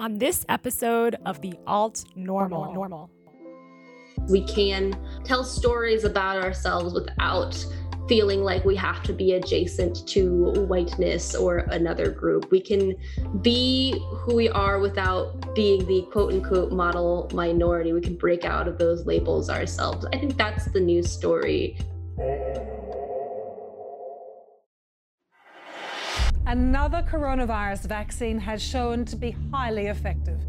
on this episode of the Alt Normal. Normal. We can tell stories about ourselves without feeling like we have to be adjacent to whiteness or another group. We can be who we are without being the quote unquote model minority. We can break out of those labels ourselves. I think that's the new story. Another coronavirus vaccine has shown to be highly effective.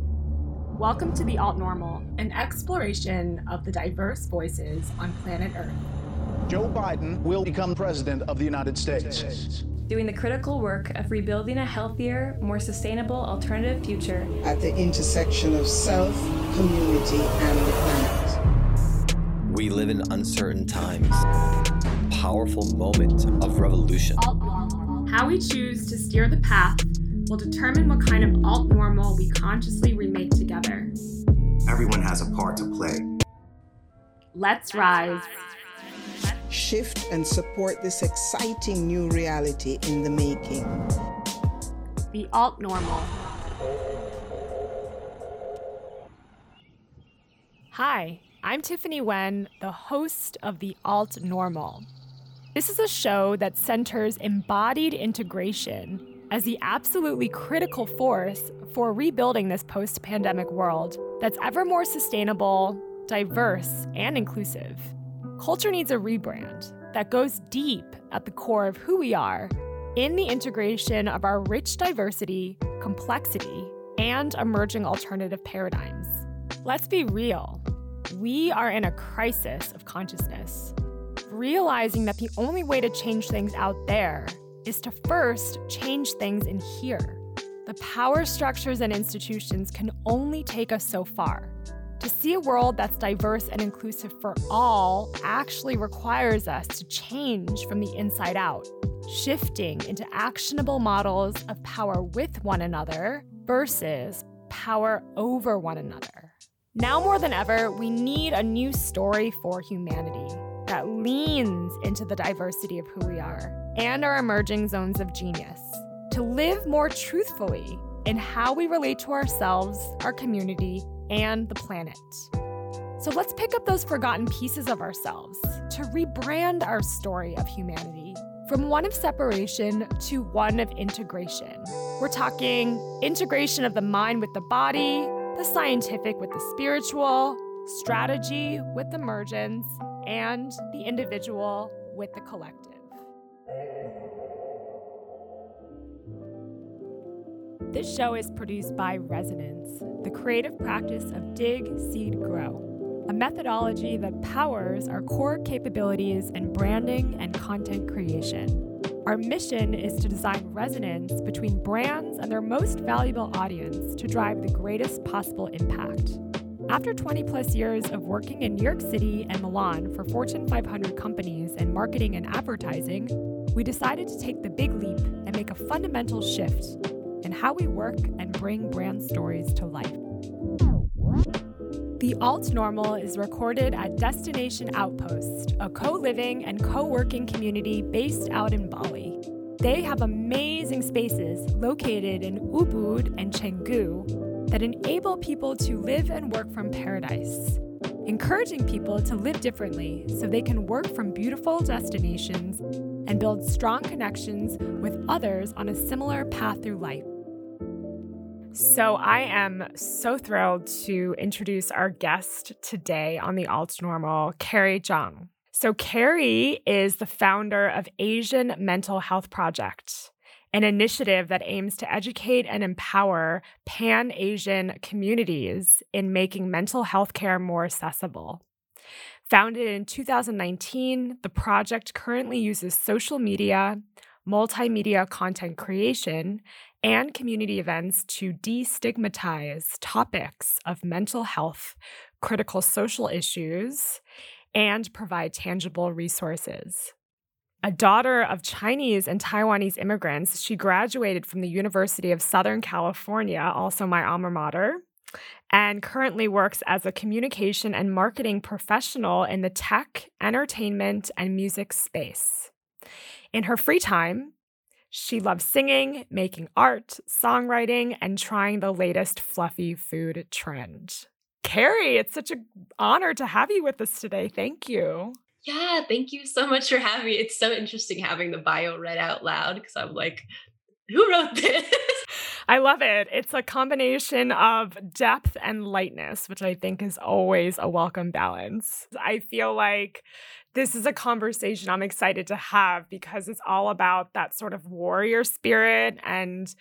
Welcome to the Alt Normal, an exploration of the diverse voices on planet Earth. Joe Biden will become president of the United States. Doing the critical work of rebuilding a healthier, more sustainable alternative future at the intersection of self, community, and the planet. We live in uncertain times. Powerful moment of revolution. How we choose to steer the path will determine what kind of alt normal we consciously remake together. Everyone has a part to play. Let's rise shift and support this exciting new reality in the making. The alt normal. Hi, I'm Tiffany Wen, the host of The Alt Normal. This is a show that centers embodied integration as the absolutely critical force for rebuilding this post pandemic world that's ever more sustainable, diverse, and inclusive. Culture needs a rebrand that goes deep at the core of who we are in the integration of our rich diversity, complexity, and emerging alternative paradigms. Let's be real. We are in a crisis of consciousness, realizing that the only way to change things out there is to first change things in here. The power structures and institutions can only take us so far. To see a world that's diverse and inclusive for all actually requires us to change from the inside out, shifting into actionable models of power with one another versus power over one another. Now more than ever, we need a new story for humanity that leans into the diversity of who we are and our emerging zones of genius to live more truthfully in how we relate to ourselves, our community, and the planet. So let's pick up those forgotten pieces of ourselves to rebrand our story of humanity from one of separation to one of integration. We're talking integration of the mind with the body, the scientific with the spiritual, strategy with emergence, and the individual with the collective. This show is produced by Resonance, the creative practice of dig, seed, grow, a methodology that powers our core capabilities in branding and content creation. Our mission is to design resonance between brands and their most valuable audience to drive the greatest possible impact. After 20 plus years of working in New York City and Milan for Fortune 500 companies in marketing and advertising, we decided to take the big leap and make a fundamental shift in how we work and bring brand stories to life. The Alt Normal is recorded at Destination Outpost, a co living and co working community based out in Bali. They have amazing spaces located in Ubud and Canggu that enable people to live and work from paradise, encouraging people to live differently so they can work from beautiful destinations and build strong connections with others on a similar path through life. So, I am so thrilled to introduce our guest today on the Alt Normal, Carrie Zhang. So, Carrie is the founder of Asian Mental Health Project, an initiative that aims to educate and empower Pan Asian communities in making mental health care more accessible. Founded in 2019, the project currently uses social media, multimedia content creation, and community events to destigmatize topics of mental health, critical social issues, and provide tangible resources. A daughter of Chinese and Taiwanese immigrants, she graduated from the University of Southern California, also my alma mater, and currently works as a communication and marketing professional in the tech, entertainment, and music space. In her free time, She loves singing, making art, songwriting, and trying the latest fluffy food trend. Carrie, it's such an honor to have you with us today. Thank you. Yeah, thank you so much for having me. It's so interesting having the bio read out loud because I'm like, who wrote this? I love it. It's a combination of depth and lightness, which I think is always a welcome balance. I feel like this is a conversation I'm excited to have because it's all about that sort of warrior spirit and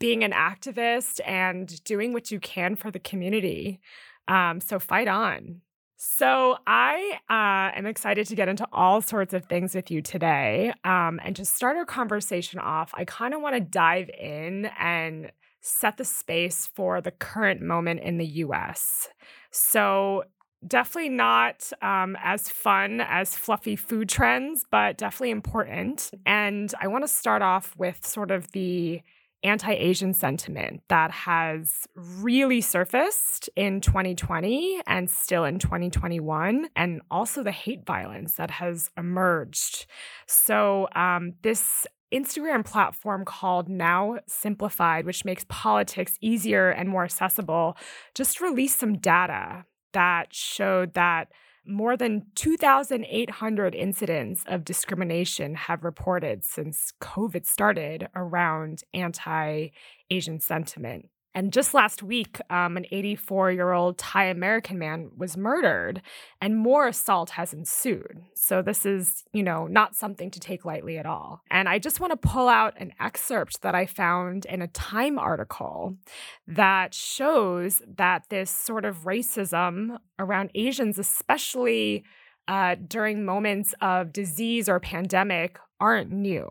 being an activist and doing what you can for the community. Um, so fight on. So, I uh, am excited to get into all sorts of things with you today. Um, and to start our conversation off, I kind of want to dive in and set the space for the current moment in the US. So, definitely not um, as fun as fluffy food trends, but definitely important. And I want to start off with sort of the anti Asian sentiment that has really surfaced in 2020 and still in 2021, and also the hate violence that has emerged. So, um, this Instagram platform called Now Simplified, which makes politics easier and more accessible, just released some data that showed that more than 2,800 incidents of discrimination have reported since COVID started around anti Asian sentiment. And just last week, um, an 84 year old Thai American man was murdered, and more assault has ensued. So, this is, you know, not something to take lightly at all. And I just want to pull out an excerpt that I found in a Time article that shows that this sort of racism around Asians, especially uh, during moments of disease or pandemic, aren't new.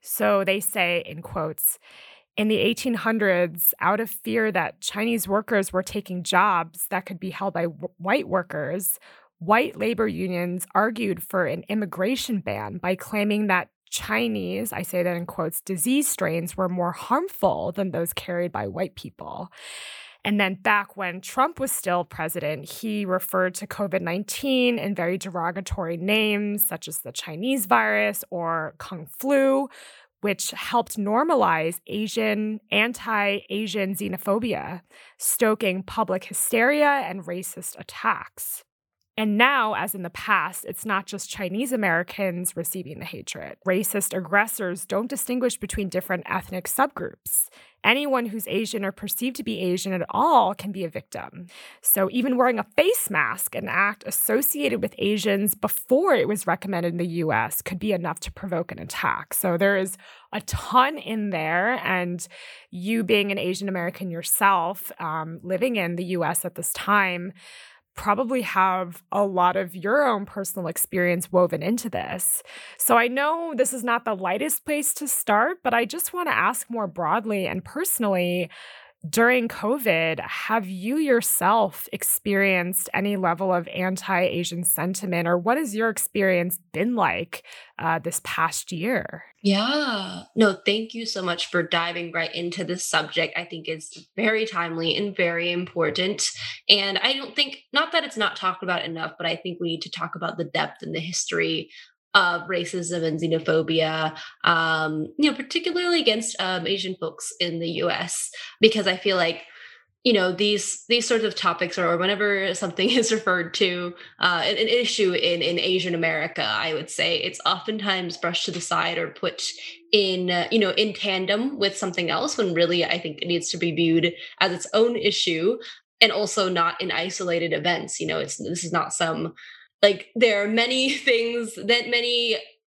So, they say, in quotes, in the 1800s, out of fear that Chinese workers were taking jobs that could be held by w- white workers, white labor unions argued for an immigration ban by claiming that Chinese, I say that in quotes, disease strains were more harmful than those carried by white people. And then back when Trump was still president, he referred to COVID 19 in very derogatory names, such as the Chinese virus or Kung flu, which helped normalize Asian, anti Asian xenophobia, stoking public hysteria and racist attacks. And now, as in the past, it's not just Chinese Americans receiving the hatred. Racist aggressors don't distinguish between different ethnic subgroups. Anyone who's Asian or perceived to be Asian at all can be a victim. So, even wearing a face mask, an act associated with Asians before it was recommended in the US, could be enough to provoke an attack. So, there is a ton in there. And you being an Asian American yourself, um, living in the US at this time, probably have a lot of your own personal experience woven into this. So I know this is not the lightest place to start, but I just want to ask more broadly and personally during COVID, have you yourself experienced any level of anti Asian sentiment, or what has your experience been like uh, this past year? Yeah, no, thank you so much for diving right into this subject. I think it's very timely and very important. And I don't think, not that it's not talked about enough, but I think we need to talk about the depth and the history of racism and xenophobia, um, you know, particularly against um, Asian folks in the U.S. Because I feel like you know these these sorts of topics or whenever something is referred to uh, an, an, issue in in asian america i would say it's oftentimes brushed to the side or put in uh, you know in tandem with something else when really i think it needs to be viewed as its own issue and also not in isolated events you know it's this is not some like there are many things that many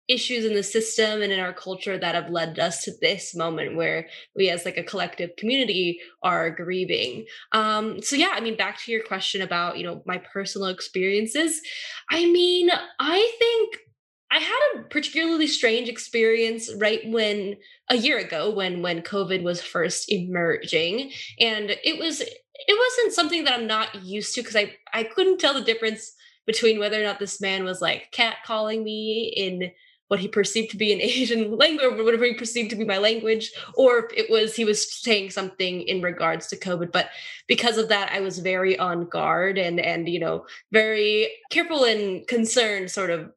issues in the system and in our culture that have led us to this moment where we as like a collective community are grieving. Um so yeah i mean back to your question about you know my personal experiences i mean i think I had a particularly strange experience right when a year ago when when COVID was first emerging. And it was it wasn't something that I'm not used to because I I couldn't tell the difference between whether or not this man was like cat calling me in what he perceived to be an Asian language or whatever he perceived to be my language, or if it was he was saying something in regards to COVID. But because of that, I was very on guard and and you know very careful and concerned, sort of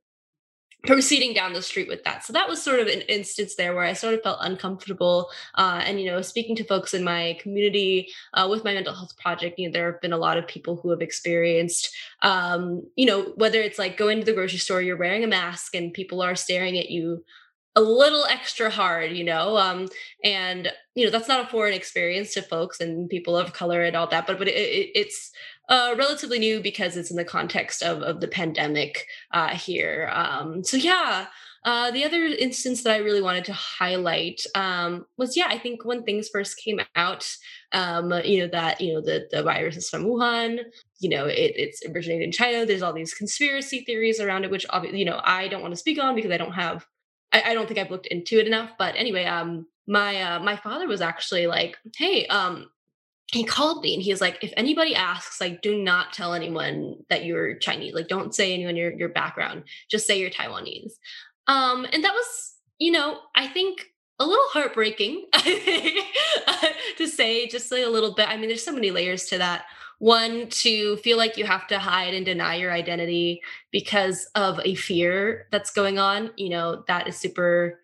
proceeding down the street with that. So that was sort of an instance there where I sort of felt uncomfortable. Uh, and, you know, speaking to folks in my community uh, with my mental health project, you know, there have been a lot of people who have experienced, um, you know, whether it's like going to the grocery store, you're wearing a mask and people are staring at you a little extra hard, you know, um, and you know that's not a foreign experience to folks and people of color and all that, but but it, it, it's uh, relatively new because it's in the context of of the pandemic uh, here. Um, so yeah. Uh, the other instance that I really wanted to highlight um, was, yeah, I think when things first came out, um, you know that you know the the virus is from Wuhan, you know it, it's originated in China. There's all these conspiracy theories around it, which obviously you know I don't want to speak on because I don't have I, I don't think I've looked into it enough. But anyway, um, my uh, my father was actually like, hey, um, he called me and he's like, if anybody asks, like, do not tell anyone that you're Chinese. Like, don't say anyone your your background. Just say you're Taiwanese. Um, and that was, you know, I think a little heartbreaking to say just like a little bit. I mean, there's so many layers to that one to feel like you have to hide and deny your identity because of a fear that's going on you know that is super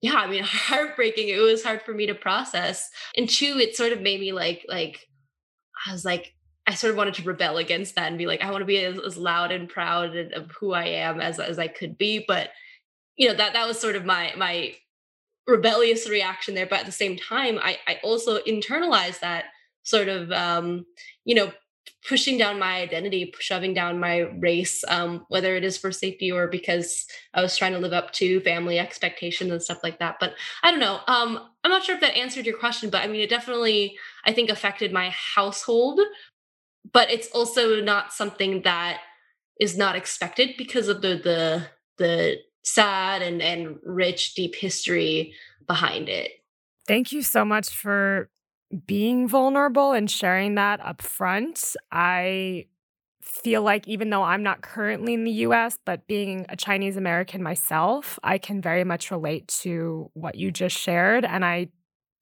yeah i mean heartbreaking it was hard for me to process and two it sort of made me like like i was like i sort of wanted to rebel against that and be like i want to be as, as loud and proud of who i am as as i could be but you know that that was sort of my my rebellious reaction there but at the same time i i also internalized that sort of um, you know pushing down my identity shoving down my race um, whether it is for safety or because i was trying to live up to family expectations and stuff like that. But i don't know um, i'm not sure if that answered your question but i mean it definitely i think affected my household. But it's also not something that is not expected because of the the the sad and and rich deep history behind it. Thank you so much for being vulnerable and sharing that up front. I feel like even though I'm not currently in the US, but being a Chinese American myself, I can very much relate to what you just shared. And I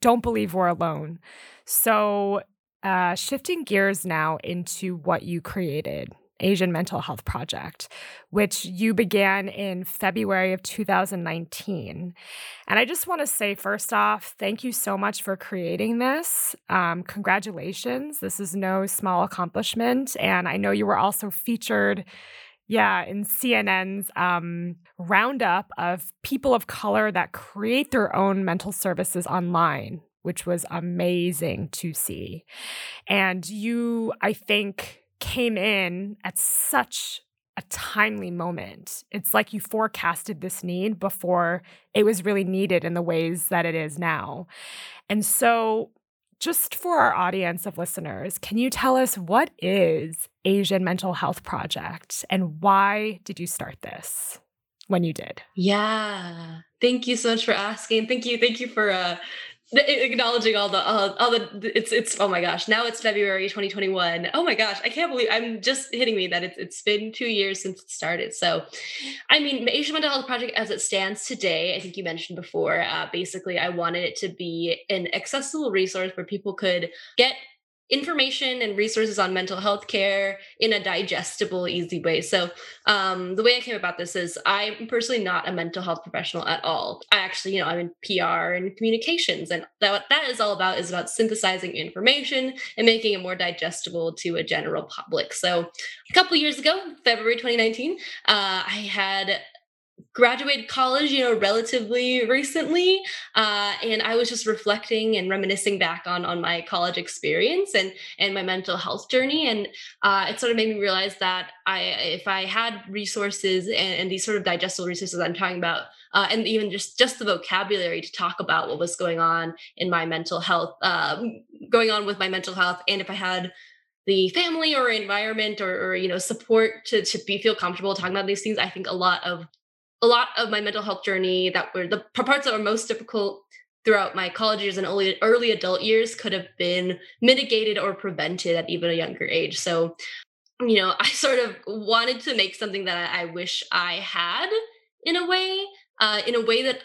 don't believe we're alone. So, uh, shifting gears now into what you created Asian Mental Health Project, which you began in February of 2019. And I just want to say, first off, thank you so much for creating this. Um, congratulations. This is no small accomplishment. And I know you were also featured. Yeah, in CNN's um, roundup of people of color that create their own mental services online, which was amazing to see. And you, I think, came in at such a timely moment. It's like you forecasted this need before it was really needed in the ways that it is now. And so, just for our audience of listeners, can you tell us what is Asian Mental Health Project and why did you start this when you did? Yeah. Thank you so much for asking. Thank you. Thank you for uh, acknowledging all the all, all the it's it's oh my gosh now it's february 2021 oh my gosh i can't believe i'm just hitting me that it's it's been two years since it started. So i mean the asian mental health project as it stands today i think you mentioned before uh, basically i wanted it to be an accessible resource where people could get information and resources on mental health care in a digestible, easy way. So, um, the way I came about this is I'm personally not a mental health professional at all. I actually, you know, I'm in PR and communications, and that what that is all about is about synthesizing information and making it more digestible to a general public. So, a couple years ago, February 2019, uh, I had graduated college, you know, relatively recently, uh, and I was just reflecting and reminiscing back on on my college experience and and my mental health journey, and uh, it sort of made me realize that I, if I had resources and, and these sort of digestible resources I'm talking about, uh, and even just just the vocabulary to talk about what was going on in my mental health, um, going on with my mental health, and if I had the family or environment or, or, you know support to, to be feel comfortable talking about these things i think a lot of a lot of my mental health journey that were the parts that were most difficult throughout my college years and early, early adult years could have been mitigated or prevented at even a younger age. So, you know, I sort of wanted to make something that I, wish I had in a way, uh, in a way that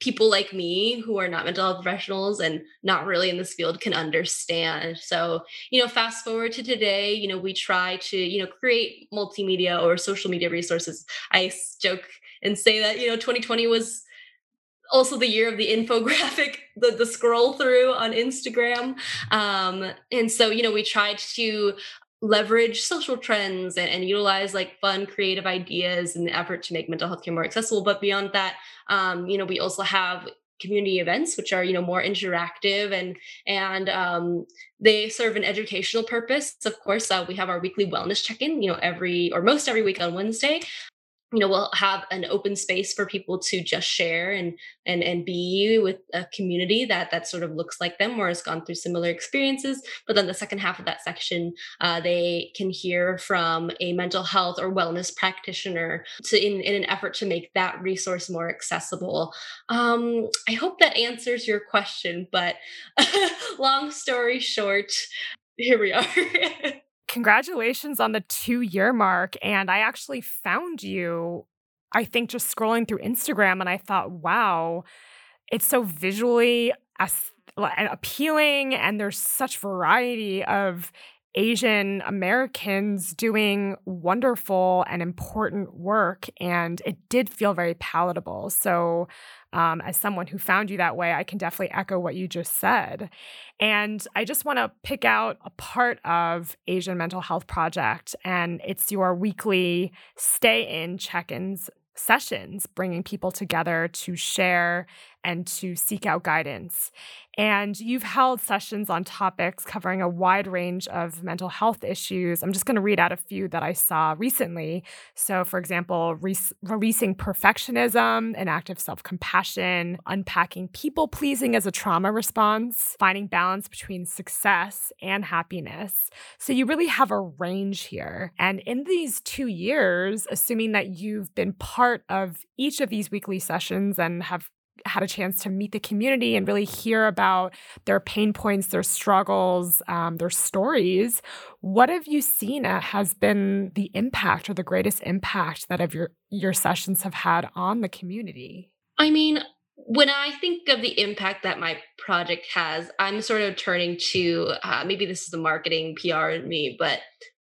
people like me who are not mental health professionals and not really in this field can understand. So, you know, fast forward to today, you know, we try to, you know, create multimedia or social media resources. I joke and say that, you know, 2020 was also the year of the infographic, the, the scroll through on Instagram. Um, and so, you know, we tried to leverage social trends and, and, utilize like fun creative ideas in the effort to make mental health care more accessible. But beyond that um, you know we also have community events which are you know more interactive and and um, they serve an educational purpose. Of course uh, we have our weekly wellness check-in you know every or most every week on wednesday you know we'll have an open space for people to just share and and and be with a community that that sort of looks like them or has gone through similar experiences. But then the second half of that section uh, they can hear from a mental health or wellness practitioner to in, in an effort to make that resource more accessible. Um, i hope that answers your question but long story short here we are Congratulations on the two year mark. And I actually found you, I think, just scrolling through Instagram, and I thought, wow, it's so visually appealing, and there's such variety of Asian Americans doing wonderful and important work. And it did feel very palatable. So, um, as someone who found you that way, I can definitely echo what you just said. And I just want to pick out a part of Asian Mental Health Project, and it's your weekly stay in check ins sessions, bringing people together to share and to seek out guidance. And you've held sessions on topics covering a wide range of mental health issues. I'm just going to read out a few that I saw recently. So, for example, re- releasing perfectionism and active self compassion, unpacking people pleasing as a trauma response, finding balance between success and happiness. So, you really have a range here. And in these two years, assuming that you've been part of each of these weekly sessions and have had a chance to meet the community and really hear about their pain points, their struggles, um, their stories. What have you seen has been the impact or the greatest impact that of your your sessions have had on the community? I mean, when I think of the impact that my project has, I'm sort of turning to uh, maybe this is the marketing PR in me, but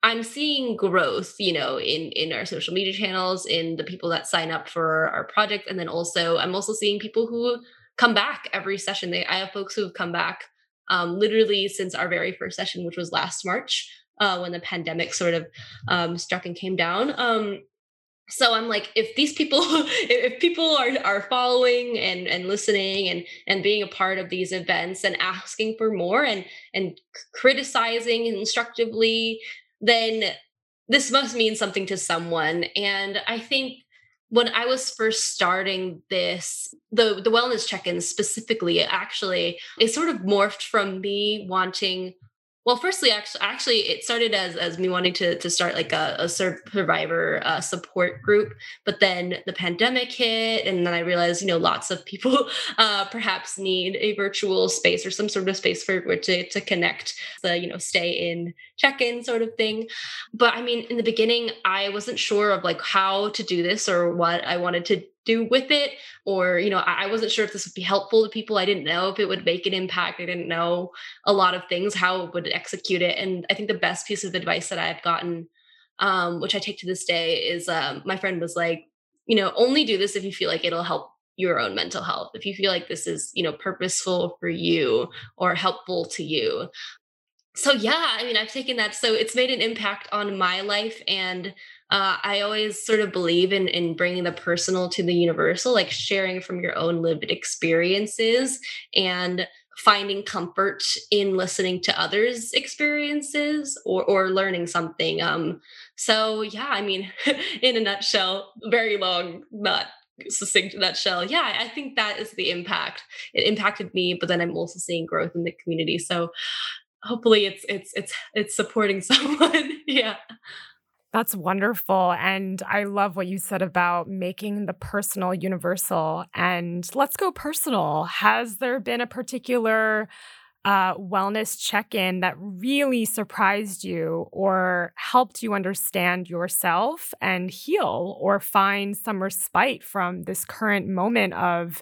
I'm seeing growth, you know, in in our social media channels, in the people that sign up for our project, and then also I'm also seeing people who come back every session. They I have folks who have come back um, literally since our very first session, which was last March uh, when the pandemic sort of um, struck and came down. Um, so I'm like, if these people, if people are are following and and listening and and being a part of these events and asking for more and and criticizing instructively then this must mean something to someone. And I think when I was first starting this, the the wellness check-ins specifically, actually, it sort of morphed from me wanting well, firstly, actually, actually, it started as as me wanting to to start like a, a survivor uh, support group, but then the pandemic hit, and then I realized, you know, lots of people uh, perhaps need a virtual space or some sort of space for which to to connect, the you know, stay in check in sort of thing. But I mean, in the beginning, I wasn't sure of like how to do this or what I wanted to do with it or you know I, wasn't sure if this would be helpful to people. I didn't know if it would make an impact. I didn't know a lot of things how it would execute it and i think the best piece of advice that i've gotten um, which i take to this day is um, my friend was like you know only do this if you feel like it'll help your own mental health. If you feel like this is you know purposeful for you or helpful to you. So yeah i mean i've taken that so it's made an impact on my life and uh, I always sort of believe in in bringing the personal to the universal, like sharing from your own lived experiences and finding comfort in listening to others' experiences or or learning something. Um, so yeah, I mean, in a nutshell, very long, not succinct nutshell. Yeah, I think that is the impact. It impacted me, but then I'm also seeing growth in the community. So hopefully it's it's it's it's supporting someone. yeah. That's wonderful. And I love what you said about making the personal universal. And let's go personal. Has there been a particular uh, wellness check in that really surprised you or helped you understand yourself and heal or find some respite from this current moment of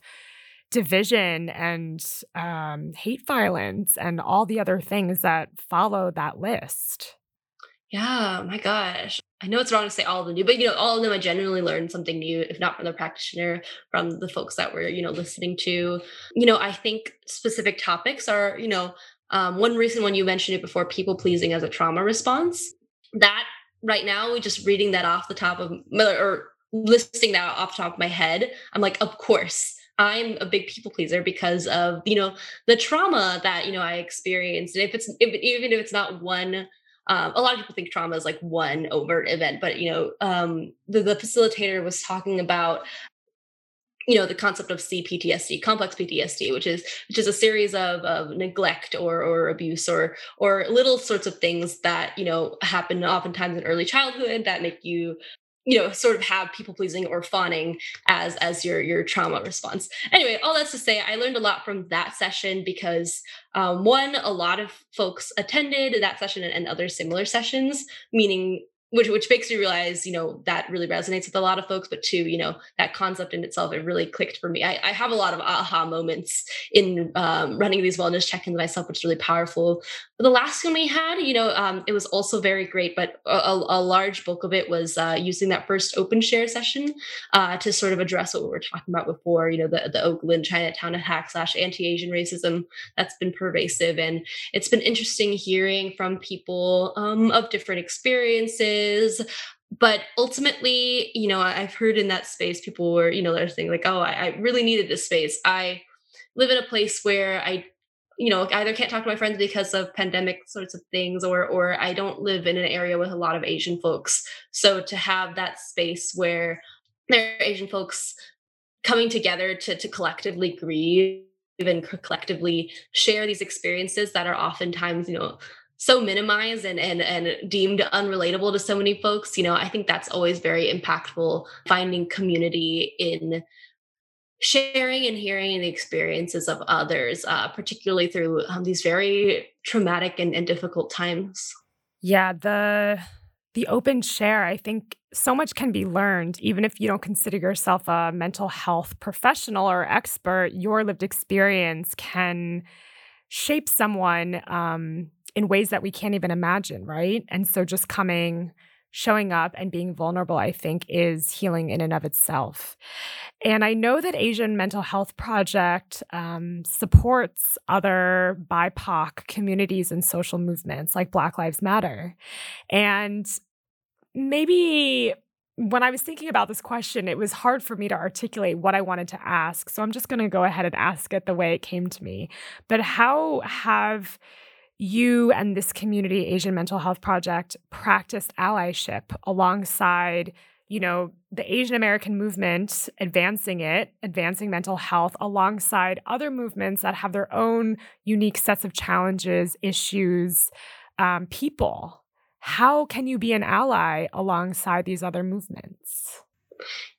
division and um, hate violence and all the other things that follow that list. Yeah, my gosh. I know it's wrong to say all of them new, but you know, all of them I genuinely learned something new, if not from the practitioner, from the folks that were, you know, listening to. You know, I think specific topics are, you know, um, one reason when you mentioned it before, people pleasing as a trauma response. That right now, we just reading that off the top of or listing that off the top of my head, I'm like, of course. I'm a big people pleaser because of you know the trauma that you know I experienced. And if it's if, even if it's not one um, a lot of people think trauma is like one overt event, but you know, um, the, the facilitator was talking about you know the concept of CPTSD, complex PTSD, which is which is a series of of neglect or or abuse or or little sorts of things that you know happen oftentimes in early childhood that make you you know sort of have people pleasing or fawning as as your your trauma response. Anyway all that's to say i learned a lot from that session because um, one a lot of folks attended that session and, and other similar sessions meaning which which makes me realize, you know, that really resonates with a lot of folks. But two, you know, that concept in itself, it really clicked for me. I, I have a lot of aha moments in um, running these wellness check-ins myself, which is really powerful. But the last one we had, you know, um, it was also very great, but a, a large bulk of it was uh, using that first open share session uh, to sort of address what we were talking about before, you know, the, the Oakland Chinatown attack slash anti-Asian racism that's been pervasive. And it's been interesting hearing from people um, of different experiences is but ultimately you know i've heard in that space people were you know they're saying like oh I, I, really needed this space. I live in a place where i you know either can't talk to my friends because of pandemic sorts of things or or i don't live in an area with a lot of asian folks. So to have that space where there are asian folks coming together to to collectively grieve and collectively share these experiences that are oftentimes you know so minimized and and and deemed unrelatable to so many folks you know i think that's always very impactful finding community in sharing and hearing the experiences of others uh, particularly through um, these very traumatic and, and difficult times. Yeah the the open share i think so much can be learned even if you don't consider yourself a mental health professional or expert your lived experience can shape someone um, in ways that we can't even imagine, right? And so just coming, showing up, and being vulnerable, I think, is healing in and of itself. And I know that Asian Mental Health Project um, supports other BIPOC communities and social movements like Black Lives Matter. And maybe when I was thinking about this question, it was hard for me to articulate what I wanted to ask. So I'm just going to go ahead and ask it the way it came to me. But how have you and this community asian mental health project practiced allyship alongside you know the asian american movement advancing it advancing mental health alongside other movements that have their own unique sets of challenges issues um, people. How can you be an ally alongside these other movements?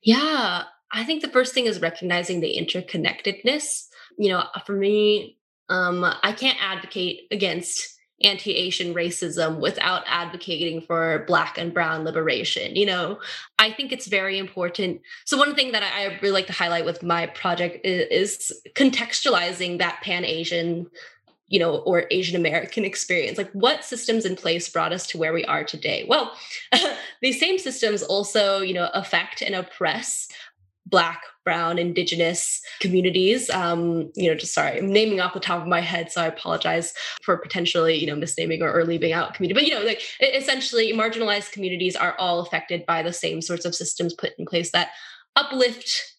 Yeah i think the first thing is recognizing the interconnectedness. You know for me um, I can't advocate against anti-asian racism without advocating for black and brown liberation you know? I think it's very important. So one thing that i really like to highlight with my project is, is contextualizing that pan-asian you know or asian american experience. Like what systems in place brought us to where we are today? Well these same systems also you know affect and oppress black brown indigenous communities. Um you know just sorry i'm naming off the top of my head so i apologize for potentially you know misnaming or, or leaving out community but you know like essentially marginalized communities are all affected by the same sorts of systems put in place that uplift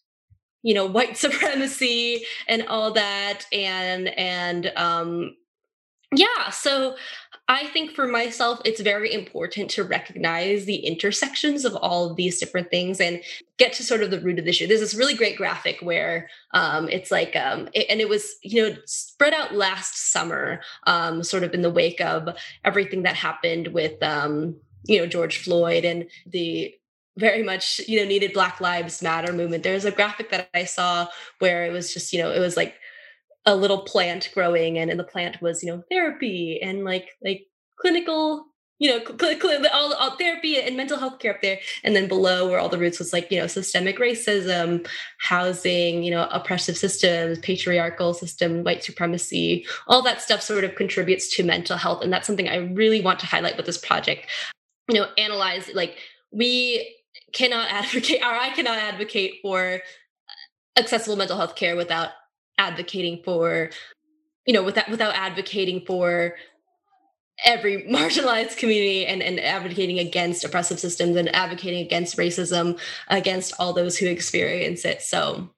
you know white supremacy and all that and and um yeah so I think for myself, it's very important to recognize the intersections of all of these different things and get to sort of the root of the issue. There's this really great graphic where um, it's like, um, it, and it was, you know, spread out last summer, um, sort of in the wake of everything that happened with, um, you know, George Floyd and the very much, you know, needed Black Lives Matter movement. There's a graphic that I saw where it was just, you know, it was like, a little plant growing and, and the plant was you know therapy and like like clinical you know, cl- cl- all, all therapy and mental health care up there. And then below where all the roots was like, you know, systemic racism, housing, you know, oppressive systems, patriarchal system, white supremacy, all that stuff sort of contributes to mental health. And that's something I really want to highlight with this project. You know, analyze like we cannot advocate or I cannot advocate for uh, accessible mental health care without advocating for, you know, without without advocating for every marginalized community and, and advocating against oppressive systems and advocating against racism against all those who experience it so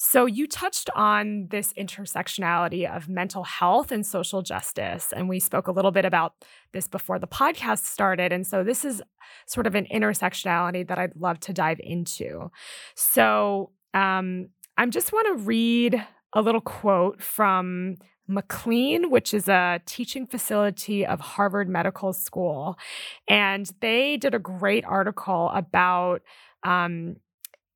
so, you touched on this intersectionality of mental health and social justice. And we spoke a little bit about this before the podcast started. And so, this is sort of an intersectionality that I'd love to dive into. So, um, I just want to read a little quote from McLean, which is a teaching facility of Harvard Medical School. And they did a great article about um,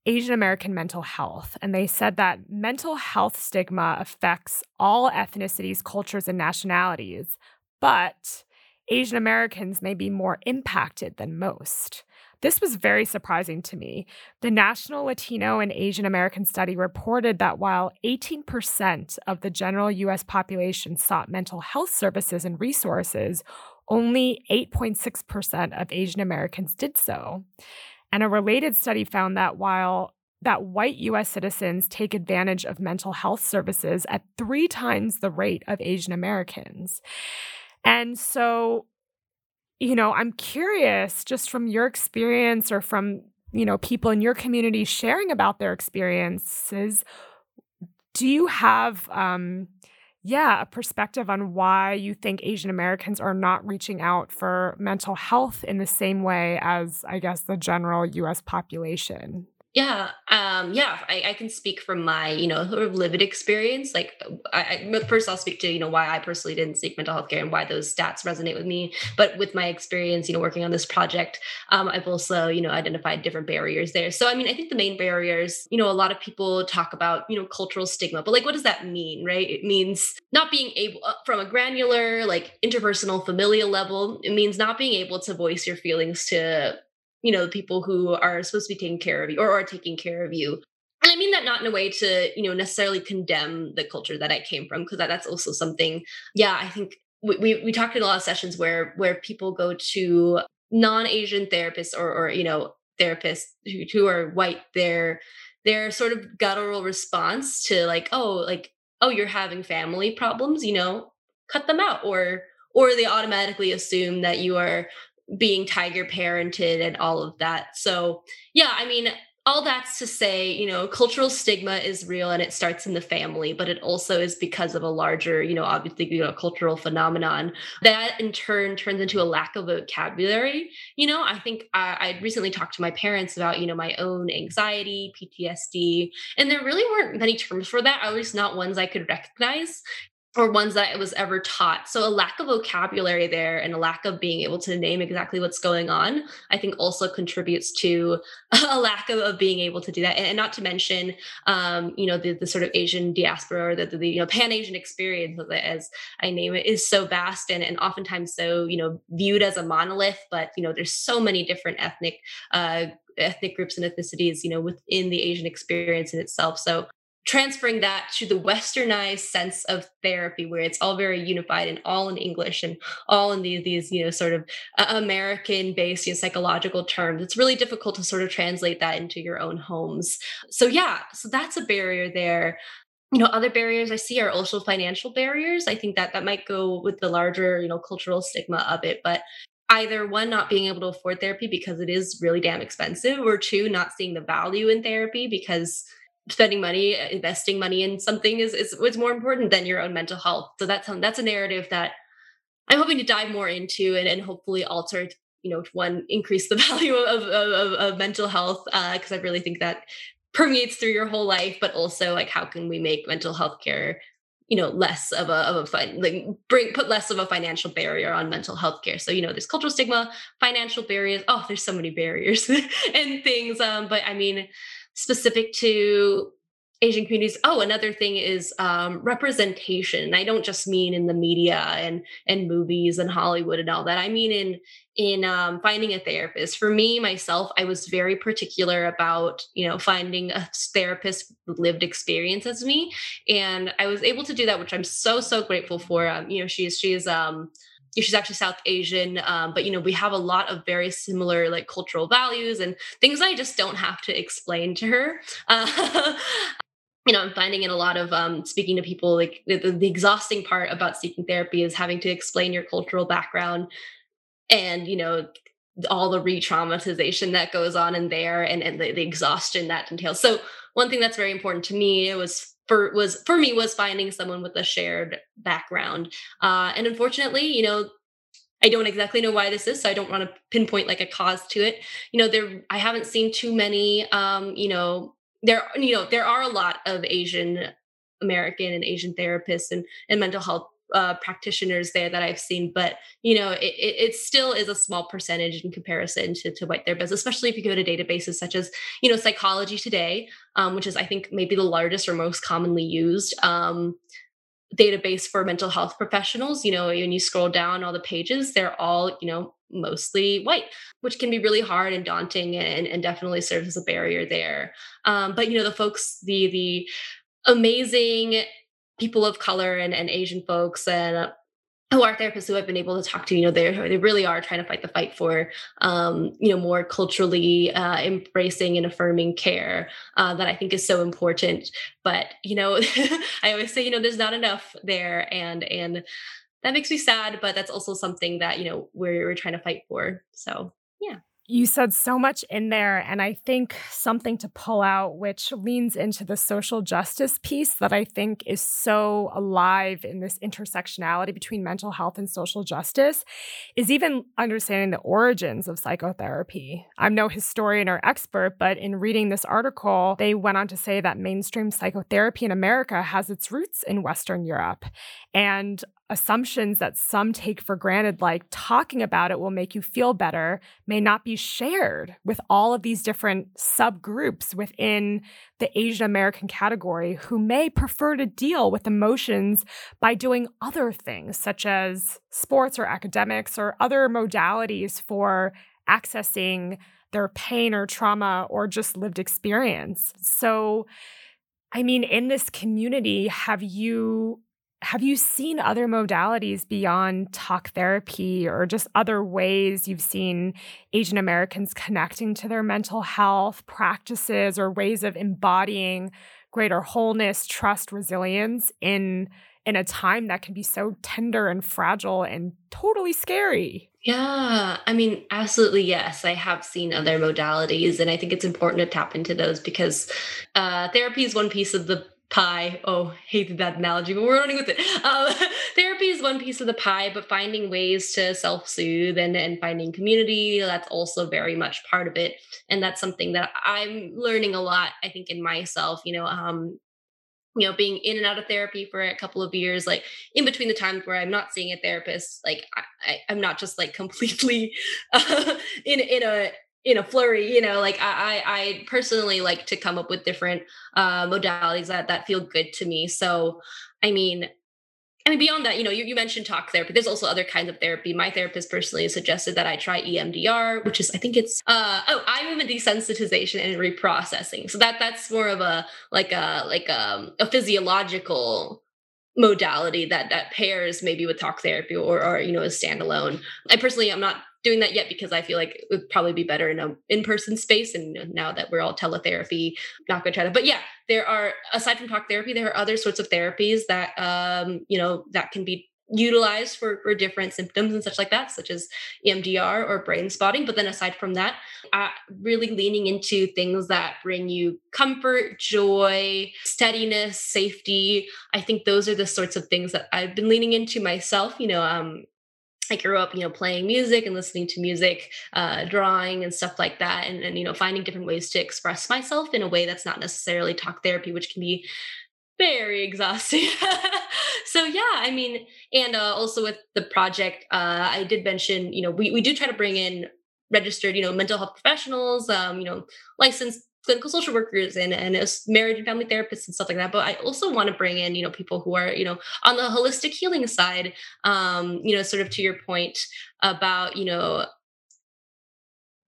Asian American mental health. And they said that mental health stigma affects all ethnicities, cultures, and nationalities, but Asian Americans may be more impacted than most. This was very surprising to me. The National Latino and Asian American Study reported that while 18% of the general US population sought mental health services and resources, only 8.6% of Asian Americans did so. And a related study found that while that white US citizens take advantage of mental health services at three times the rate of Asian Americans. And so you know, I'm curious just from your experience or from, you know, people in your community sharing about their experiences, do you have um yeah, a perspective on why you think Asian Americans are not reaching out for mental health in the same way as I guess the general US population? Yeah, um, yeah, I, I, can speak from my, you know, sort of lived experience. Like, I, I, first, I'll speak to, you know, why I personally didn't seek mental health care and why those stats resonate with me. But with my experience, you know, working on this project, um, I've also, you know, identified different barriers there. So, I mean, I think the main barriers, you know, a lot of people talk about, you know, cultural stigma, but like, what does that mean, right? It means not being able, uh, from a granular, like interpersonal, familial level, it means not being able to voice your feelings to you know the people who are supposed to be taking care of you or are taking care of you. And i mean that not in a way to you know necessarily condemn the culture that i came from because that, that's also something yeah i think we, we, we talked in a lot of sessions where where people go to non-asian therapists or or you know therapists who, who are white their their sort of guttural response to like oh like oh you're having family problems you know cut them out or or they automatically assume that you are being tiger parented and all of that. So, yeah, I mean, all that's to say, you know, cultural stigma is real and it starts in the family, but it also is because of a larger, you know, obviously, you know, cultural phenomenon that in turn turns into a lack of vocabulary. You know, I think I, I recently talked to my parents about, you know, my own anxiety, PTSD, and there really weren't many terms for that, at least not ones I could recognize or ones that it was ever taught. So a lack of vocabulary there and a lack of being able to name exactly what's going on, I think also contributes to a lack of, of being able to do that. And, not to mention, um, you know, the, the sort of Asian diaspora or the, the, the you know, Pan-Asian experience as I name it is so vast and, and oftentimes so, you know, viewed as a monolith, but, you know, there's so many different ethnic, uh, ethnic groups and ethnicities, you know, within the Asian experience in itself. So transferring that to the westernized sense of therapy where it's all very unified and all in english and all in these these you know sort of uh, american based you know, psychological terms. It's really difficult to sort of translate that into your own homes. So yeah so that's a barrier there. You know other barriers i see are also financial barriers. I think that that might go with the larger you know cultural stigma of it but either one not being able to afford therapy because it is really damn expensive or two not seeing the value in therapy because spending money, investing money in something is is what's more important than your own mental health. So that's that's a narrative that I'm hoping to dive more into and, and hopefully alter you know one increase the value of of, of mental health because uh, I really think that permeates through your whole life but also like how can we make mental health care you know less of a of a fun like bring put less of a financial barrier on mental health care so you know there's cultural stigma financial barriers oh there's so many barriers and things um but i mean specific to Asian communities. Oh, another thing is um, representation. I don't just mean in the media and and movies and Hollywood and all that. I mean in in um, finding a therapist. For me myself, I was very particular about you know finding a therapist with lived experience as me, and I was able to do that, which I'm so so grateful for. Um, you know, she's she's um she's actually South Asian, um, but you know we have a lot of very similar like cultural values and things I just don't have to explain to her. Uh, you know, I'm finding in a lot of um, speaking to people like the, the, exhausting part about seeking therapy is having to explain your cultural background and you know all the re-traumatization that goes on in there and, and the, the exhaustion that entails. So one thing that's very important to me it was for was for me was finding someone with a shared background. Uh, and unfortunately, you know, I don't exactly know why this is, so I don't want to pinpoint like a cause to it. You know, there I haven't seen too many um, you know, there you know there are a lot of asian american and asian therapists and, and mental health uh, practitioners there that I've seen, but you know, it, it, still is a small percentage in comparison to, to white therapists, especially if you go to databases such as, you know, Psychology Today, um, which is I think maybe the largest or most commonly used um, database for mental health professionals. You know, when you scroll down all the pages, they're all, you know, mostly white, which can be really hard and daunting and, and definitely serves as a barrier there. Um, but you know, the folks, the the amazing people of color and, and Asian folks and uh, who are therapists who I've been able to talk to, you know, they they really are trying to fight the fight for, um, you know, more culturally uh, embracing and affirming care uh, that I think is so important. But you know, I always say, you know, there's not enough there, and and that makes me sad, but that's also something that, you know, we're, we're trying to fight for. So, yeah. You said so much in there, and I think something to pull out, which leans into the social justice piece that I think is so alive in this intersectionality between mental health and social justice, is even understanding the origins of psychotherapy. I'm no historian or expert, but in reading this article, they went on to say that mainstream psychotherapy in America has its roots in Western Europe. And assumptions that some take for granted, like talking about it will make you feel better, may not be shared with all of these different subgroups within the Asian American category who may prefer to deal with emotions by doing other things, such as sports or academics or other modalities for accessing their pain or trauma or just lived experience. So, I mean, in this community, have you have you seen other modalities beyond talk therapy or just other ways you've seen Asian Americans connecting to their mental health practices or ways of embodying greater wholeness, trust, resilience in in a time that can be so tender and fragile and totally scary? Yeah, I mean, absolutely yes. I have seen other modalities, and I think it's important to tap into those because uh, therapy is one piece of the pie. Oh, hated that analogy, but we're running with it. Um, therapy is one piece of the pie, but finding ways to self soothe and, and finding community, that's also very much part of it. And that's something that I'm learning a lot, I think, in myself, you know, um, you know, being in and out of therapy for a couple of years, like in between the times where I'm not seeing a therapist, like I, am not just like completely uh, in in a in a flurry you know like I, I personally like to come up with different uh modalities that that feel good to me so i mean I mean, beyond that, you know, you, you mentioned talk therapy. There's also other kinds of therapy. My therapist personally suggested that I try EMDR, which is, I think it's, uh, oh, eye movement desensitization and reprocessing. So that that's more of a like a like a, um, a physiological modality that that pairs maybe with talk therapy or or you know a standalone. I personally, I'm not doing that yet because I feel like it would probably be better in a in-person space. And now that we're all teletherapy, not going to try that. But yeah, there are aside from talk therapy, there are other sorts of therapies that um, you know that can be utilized for, for different symptoms and such like that, such as EMDR or brain spotting. But then aside from that, uh, really leaning into things that bring you comfort, joy, steadiness, safety. I think those are the sorts of things that I've been leaning into myself. You know, um, I grew up, you know, playing music and listening to music, uh, drawing and stuff like that, and, and you know, finding different ways to express myself in a way that's not necessarily talk therapy, which can be very exhausting. so yeah, I mean, and uh, also with the project, uh, I did mention, you know, we we do try to bring in registered, you know, mental health professionals, um, you know, licensed clinical social workers and and marriage and family therapists and stuff like that but i also want to bring in you know people who are you know on the holistic healing side um you know sort of to your point about you know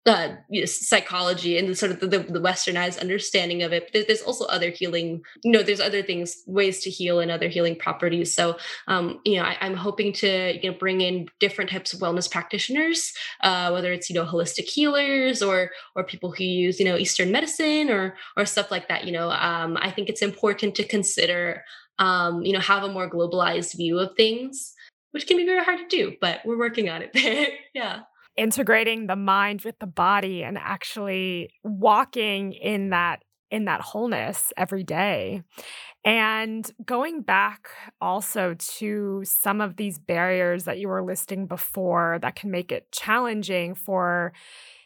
uh, you know, psychology and sort of the, the, westernized understanding of it. But there's also other healing, you know, there's other things, ways to heal and other healing properties. So, um, you know, I, am hoping to you know bring in different types of wellness practitioners, uh, whether it's you know holistic healers or or people who use you know Eastern medicine or or stuff like that. You know, um, I think it's important to consider, um, you know, have a more globalized view of things, which can be very hard to do, but we're working on it. yeah integrating the mind with the body and actually walking in that in that wholeness every day. And going back also to some of these barriers that you were listing before that can make it challenging for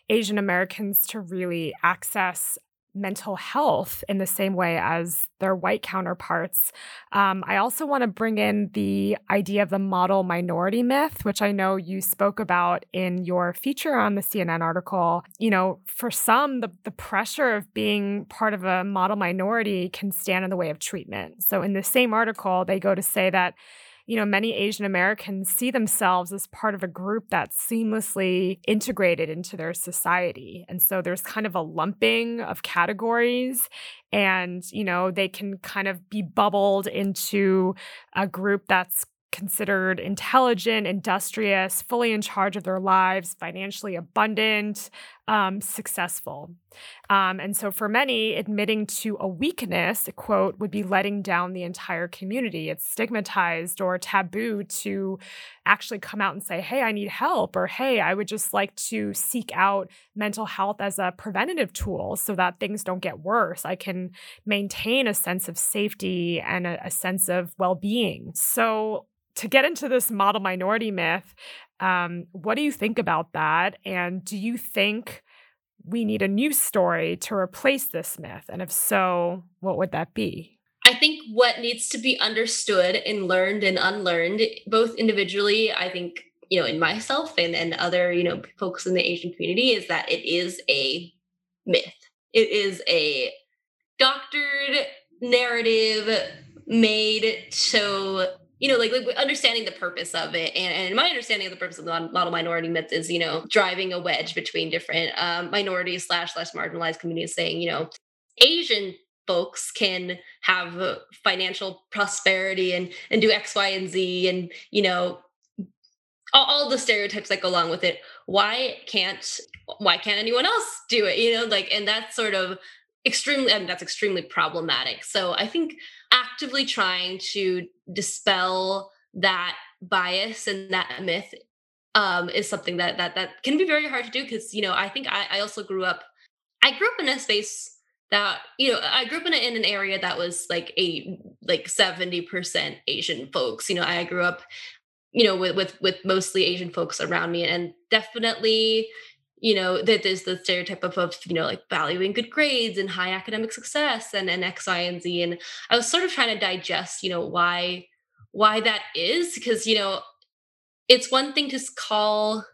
Asian Americans to really access mental health in the same way as their white counterparts. Um, I also want to bring in the idea of the model minority myth, which I know you spoke about in your feature on the CNN article. You know, for some, the, the pressure of being part of a model minority can stand in the way of treatment. So, in the same article, they go to say that you know, many Asian Americans see themselves as part of a group that's seamlessly integrated into their society. And so there's kind of a lumping of categories and, you know, they can kind of be bubbled into a group that's considered intelligent, industrious, fully in charge of their lives, financially abundant, um, successful. Um, and so, for many, admitting to a weakness, quote, would be letting down the entire community. It's stigmatized or taboo to actually come out and say, hey, I need help, or hey, I would just like to seek out mental health as a preventative tool so that things don't get worse. I can maintain a sense of safety and a, a sense of well being. So, to get into this model minority myth, um, what do you think about that? And do you think we need a new story to replace this myth? And if so, what would that be? I think what needs to be understood and learned and unlearned, both individually, I think, you know, in myself and, and other, you know, folks in the Asian community, is that it is a myth. It is a doctored narrative made so you know, like, like understanding the purpose of it. And, and my understanding of the purpose of the model minority myth is, you know, driving a wedge between different um, minorities slash less marginalized communities saying, you know, Asian folks can have financial prosperity and and do X, Y, and Z and, you know, all, all the stereotypes that go along with it. Why can't why can't anyone else do it? You know, like, and that's sort of extremely I mean, that's extremely problematic. So I think actively trying to dispel that bias and that myth um, is something that that that can be very hard to do because you know I think I, I also grew up I grew up in a space that you know I grew up in, a, in an area that was like a like 70% Asian folks you know I grew up you know with with with mostly Asian folks around me and definitely you know that there's the stereotype of, of you know like valuing good grades and high academic success and, and x y and z. And i was sort of trying to digest you know why why that is because you know it's one thing to call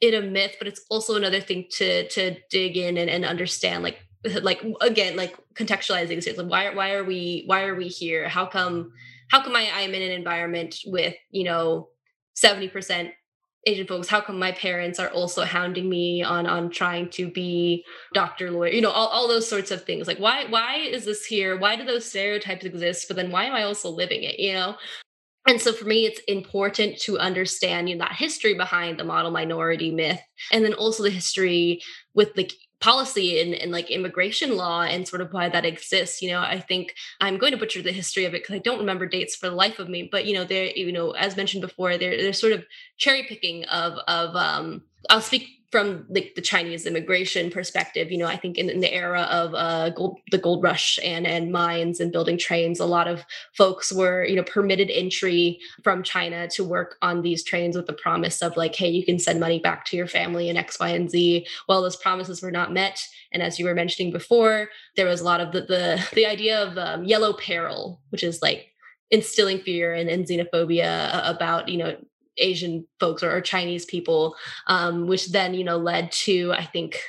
it a myth but it's also another thing to to dig in and, and understand like like again like contextualizing things like why why are we why are we here? How come how come I, i'm in an environment with you know 70% Asian folks, how come my parents are also hounding me on on trying to be doctor, lawyer, you know, all, all those sorts of things. Like why why is this here? Why do those stereotypes exist? But then why am I also living it? You know? And so for me, it's important to understand you know, that history behind the model minority myth, and then also the history with like policy and, and like immigration law and sort of why that exists. You know, I think I'm going to butcher the history of it because I don't remember dates for the life of me. But you know, they're you know, as mentioned before, they're they're sort of cherry picking of of um I'll speak from like the Chinese immigration perspective, you know, I think in, in the era of uh, gold, the gold rush and and mines and building trains, a lot of folks were, you know, permitted entry from China to work on these trains with the promise of like, hey, you can send money back to your family and X, Y, and Z. Well, those promises were not met, and as you were mentioning before, there was a lot of the the, the idea of um, yellow peril, which is like instilling fear and, and xenophobia about you know Asian folks or, Chinese people, um, which then you know led to I think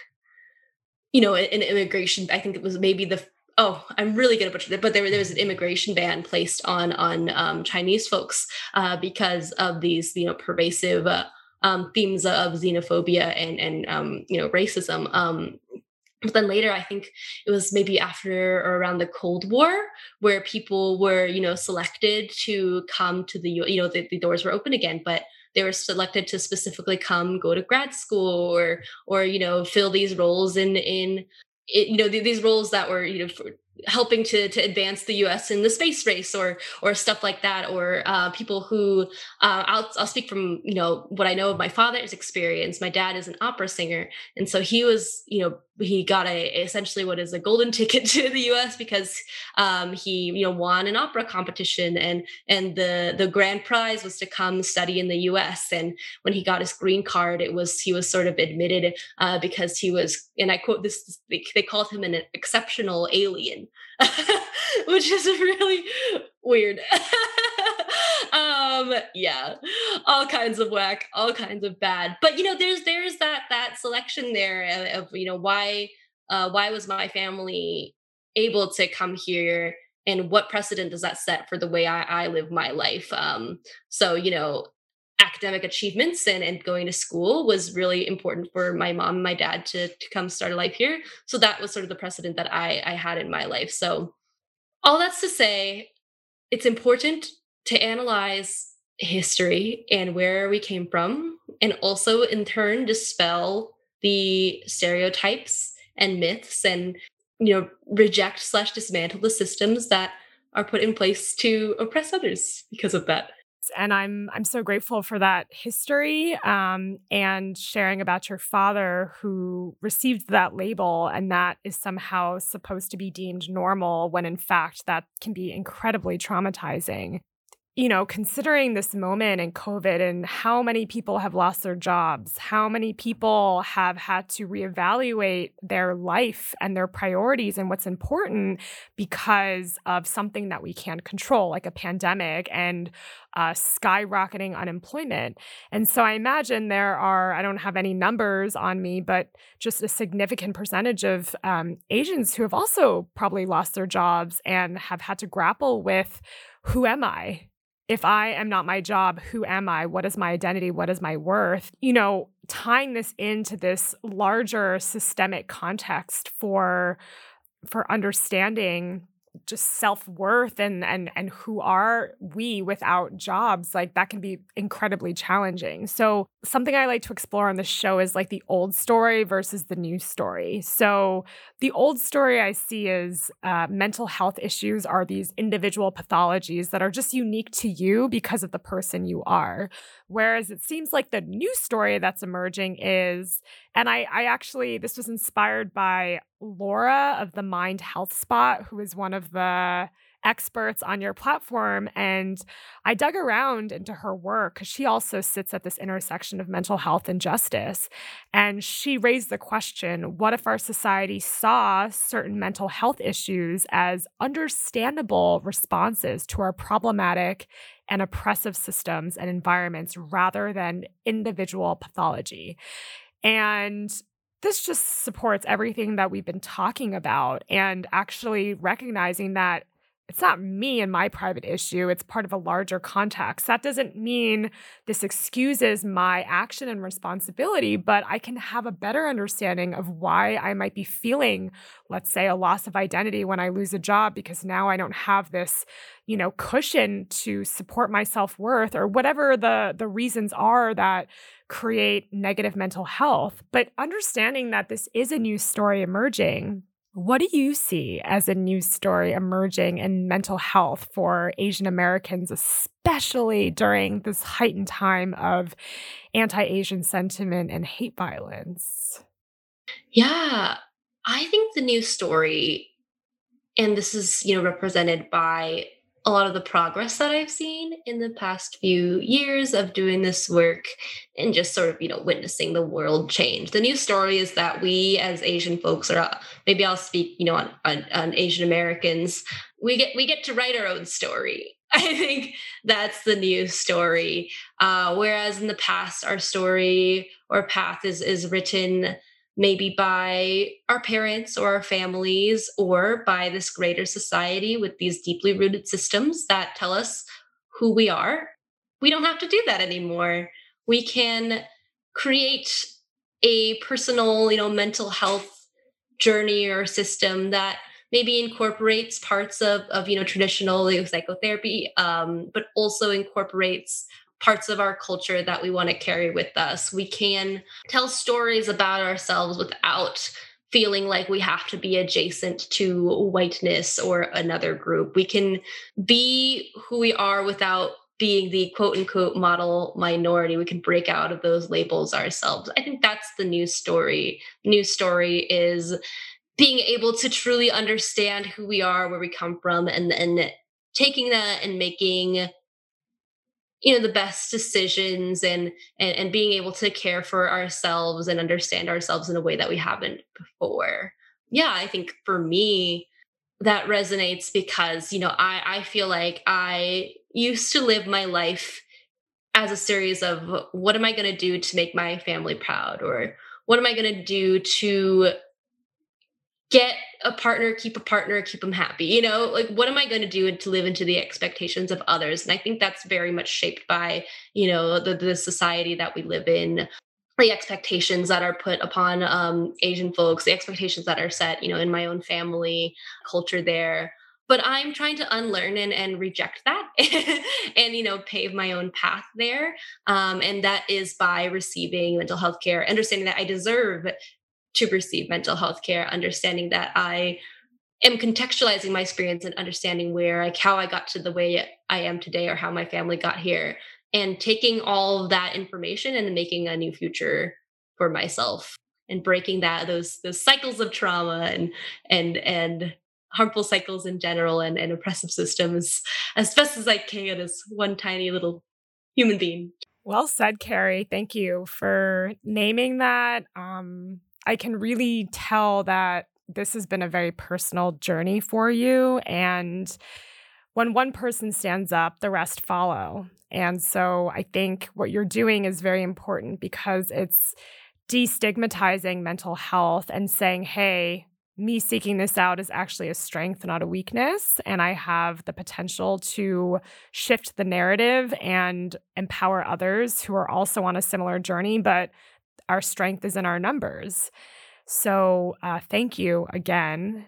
you know, an immigration. I think it was maybe the oh, I'm really gonna butcher it, but there, there was an immigration ban placed on on um, Chinese folks uh, because of these, you know, pervasive uh, um, themes of xenophobia and and um, you know racism. But then later, I think it was maybe after or around the Cold War, where people were, you know, selected to come to the, you know, the, the doors were open again, but they were selected to specifically come go to grad school or or you know fill these roles in in it, you know these roles that were you know for, helping to to advance the U.S. in the space race or or stuff like that, or uh, people who uh, I'll I'll speak from you know what I know of my father's experience. My dad is an opera singer, and so he was you know he got a essentially what is a golden ticket to the U.S. because um, he you know won an opera competition and and the the grand prize was to come study in the U.S. And when he got his green card, it was he was sort of admitted uh, because he was and I quote this they called him an exceptional alien, which is really weird. um yeah all kinds of whack all kinds of bad but you know there's there's that that selection there of, of you know why uh why was my family able to come here and what precedent does that set for the way I, I live my life um so you know academic achievements and, and going to school was really important for my mom and my dad to, to come start a life here. So that was sort of the precedent that I, I had in my life. So all that's to say it's important to analyze history and where we came from, and also in turn dispel the stereotypes and myths and you know reject slash dismantle the systems that are put in place to oppress others because of that and i'm i'm so grateful for that history um, and sharing about your father who received that label and that is somehow supposed to be deemed normal when in fact that can be incredibly traumatizing you know, considering this moment in COVID and how many people have lost their jobs, how many people have had to reevaluate their life and their priorities and what's important because of something that we can't control, like a pandemic and uh, skyrocketing unemployment. And so I imagine there are, I don't have any numbers on me, but just a significant percentage of um, Asians who have also probably lost their jobs and have had to grapple with who am I? If I am not my job, who am I? What is my identity? What is my worth? You know, tying this into this larger systemic context for for understanding just self-worth and and and who are we without jobs? Like that can be incredibly challenging. So something i like to explore on the show is like the old story versus the new story. So the old story i see is uh, mental health issues are these individual pathologies that are just unique to you because of the person you are Whereas it seems like the new story that's emerging is, and I, I actually, this was inspired by Laura of the Mind Health Spot, who is one of the experts on your platform. And I dug around into her work because she also sits at this intersection of mental health and justice. And she raised the question what if our society saw certain mental health issues as understandable responses to our problematic and oppressive systems and environments rather than individual pathology. And this just supports everything that we've been talking about and actually recognizing that it's not me and my private issue. It's part of a larger context. That doesn't mean this excuses my action and responsibility, but I can have a better understanding of why I might be feeling, let's say, a loss of identity when I lose a job because now I don't have this, you know, cushion to support my self-worth or whatever the the reasons are that create negative mental health. But understanding that this is a new story emerging what do you see as a news story emerging in mental health for Asian Americans, especially during this heightened time of anti Asian sentiment and hate violence? Yeah, I think the news story, and this is, you know, represented by a lot of the progress that I've seen in the past few years of doing this work and just sort of, you know, witnessing the world change. The new story is that we as Asian folks, uh, maybe I'll speak, you know, on, on, on Asian Americans, we get we get to write our own story. I think that's the new story. Uh, whereas in the past, our story or path is is written maybe by our parents or our families or by this greater society with these deeply rooted systems that tell us who we are. We don't have to do that anymore. We can create a personal, you know, mental health journey or system that maybe incorporates parts of, of you know traditional psychotherapy um, but also incorporates parts of our culture that we want to carry with us. We can tell stories about ourselves without feeling like we have to be adjacent to whiteness or another group. We can be who we are without being the quote unquote model minority. We can break out of those labels ourselves. I think that's the new story. New story is being able to truly understand who we are, where we come from, and then taking that and making you know the best decisions and, and and being able to care for ourselves and understand ourselves in a way that we haven't before. Yeah i think for me that resonates because you know i i feel like i used to live my life as a series of what am i going to do to make my family proud? or what am i going to do to get a partner, keep a partner, keep them happy. You know, like what am I going to do to live into the expectations of others? And I think that's very much shaped by, you know, the, the society that we live in, the expectations that are put upon um, Asian folks, the expectations that are set, you know, in my own family culture there. But I'm trying to unlearn and, and reject that and, you know, pave my own path there. Um, and that is by receiving mental health care, understanding that I deserve to receive mental health care, understanding that I am contextualizing my experience and understanding where like how I got to the way I am today or how my family got here and taking all of that information and making a new future for myself and breaking that those those cycles of trauma and and and harmful cycles in general and, and oppressive systems as best as I can as one tiny little human being. Well said, Carrie. Thank you for naming that. Um, I can really tell that this has been a very personal journey for you. And when one person stands up, the rest follow. And so I think what you're doing is very important because it's destigmatizing mental health and saying, hey, me seeking this out is actually a strength, not a weakness. And I have the potential to shift the narrative and empower others who are also on a similar journey, but our strength is in our numbers. So, uh, thank you again.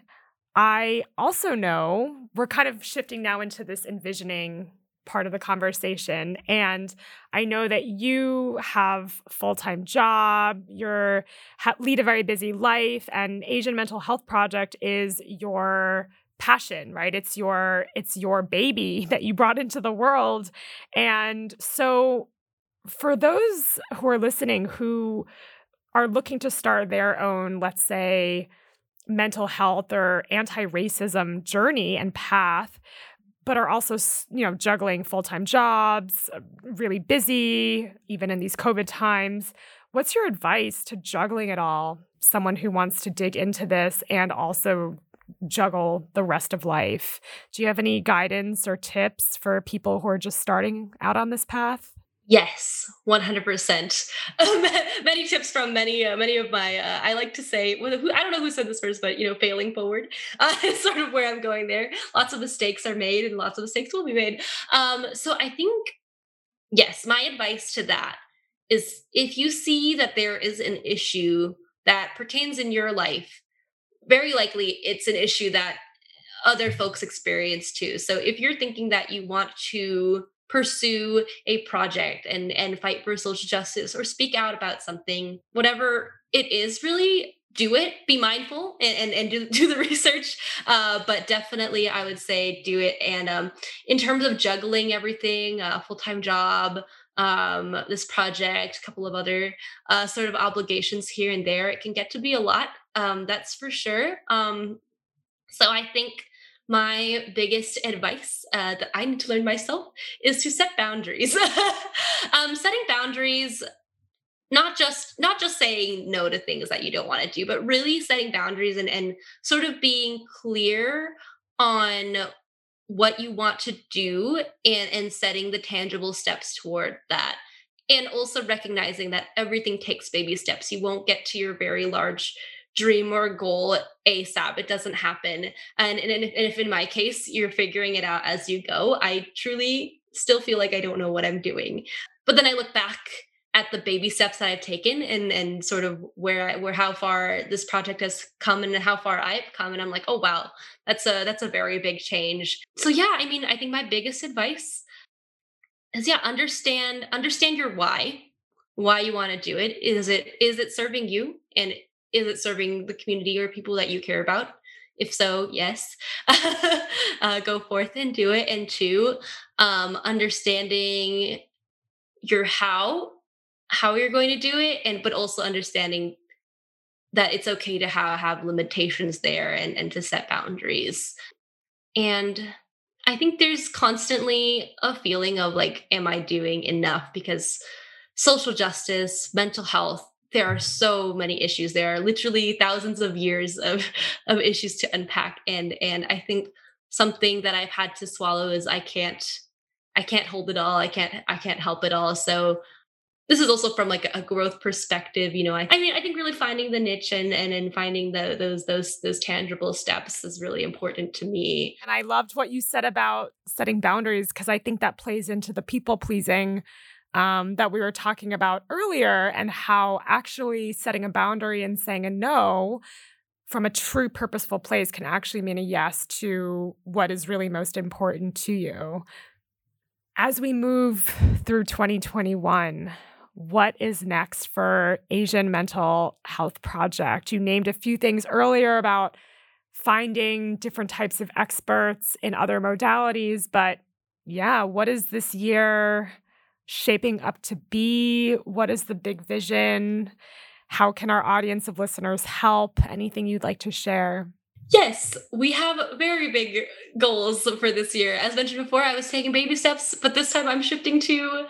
I also know we're kind of shifting now into this envisioning part of the conversation and i know that you have full-time job you're ha- lead a very busy life and asian mental health project is your passion right it's your it's your baby that you brought into the world and so for those who are listening who are looking to start their own, let's say, mental health or anti-racism journey and path but are also you know juggling full-time jobs uh, really busy even in these covid times what's your advice to juggling it all someone who wants to dig into this and also juggle the rest of life? Do you have any guidance or tips for people who are just starting out on this path Yes, one hundred percent. Many tips from many, uh, many of my. Uh, I like to say, well, who, I don't know who said this first, but you know, failing forward uh, is sort of where I'm going there. Lots of mistakes are made, and lots of mistakes will be made. Um, so I think, yes, my advice to that is if you see that there is an issue that pertains in your life, very likely it's an issue that other folks experience too. So if you're thinking that you want to pursue a project and and fight for social justice or speak out about something whatever it is really do it be mindful and and, and do, do the research uh, but definitely i would say do it. And um, in terms of juggling everything a full-time job um, this project a couple of other uh, sort of obligations here and there it can get to be a lot um, that's for sure. Um, so i think my biggest advice uh, that I need to learn myself is to set boundaries. um, setting boundaries, not just not just saying no to things that you don't want to do, but really setting boundaries and and sort of being clear on what you want to do and and setting the tangible steps toward that and also recognizing that everything takes baby steps. You won't get to your very large dream or goal ASAP. It doesn't happen. And, and, if, and if in my case, you're figuring it out as you go, I truly still feel like I don't know what I'm doing. But then I look back at the baby steps that I've taken and and sort of where I, where how far this project has come and how far I've come and I'm like oh wow that's a that's a very big change. So yeah, I mean I think my biggest advice is yeah understand understand your why why you want to do it is it is it serving you and is it serving the community or people that you care about? If so yes. Uh, go forth and do it. And two um, understanding your how how you're going to do it and but also understanding that it's okay to have, have limitations there and, and to set boundaries. And i think there's constantly a feeling of like am i doing enough? Because social justice mental health there are so many issues. There are literally thousands of years of of issues to unpack and and i think something that i've had to swallow is i can't i can't hold it all. I can't i can't help it all. So this is also from like a growth perspective you know i, I mean i think really finding the niche and and, and finding the, those those those tangible steps is really important to me. And i loved what you said about setting boundaries because i think that plays into the people pleasing um, that we were talking about earlier and how actually setting a boundary and saying a no from a true purposeful place can actually mean a yes to what is really most important to you as we move through 2021 what is next for Asian Mental Health Project? You named a few things earlier about finding different types of experts in other modalities, but yeah, what is this year shaping up to be? What is the big vision? How can our audience of listeners help? Anything you'd like to share? Yes, we have very big goals for this year. As mentioned before, I was taking baby steps, but this time I'm shifting to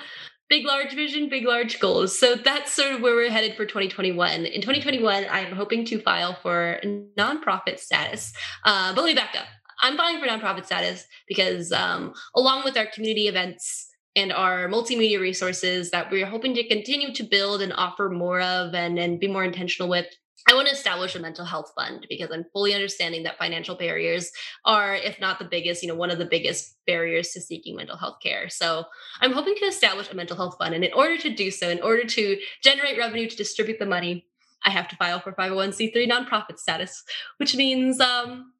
big large vision big large goals so that's sort of where we're headed for 2021 in 2021 i'm hoping to file for nonprofit status uh, but let me back up i'm filing for nonprofit status because um, along with our community events and our multimedia resources that we're hoping to continue to build and offer more of and, and be more intentional with I want to establish a mental health fund because I'm fully understanding that financial barriers are, if not the biggest, you know, one of the biggest barriers to seeking mental health care. So I'm hoping to establish a mental health fund. And in order to do so, in order to generate revenue to distribute the money, I have to file for 501c3 nonprofit status, which means um,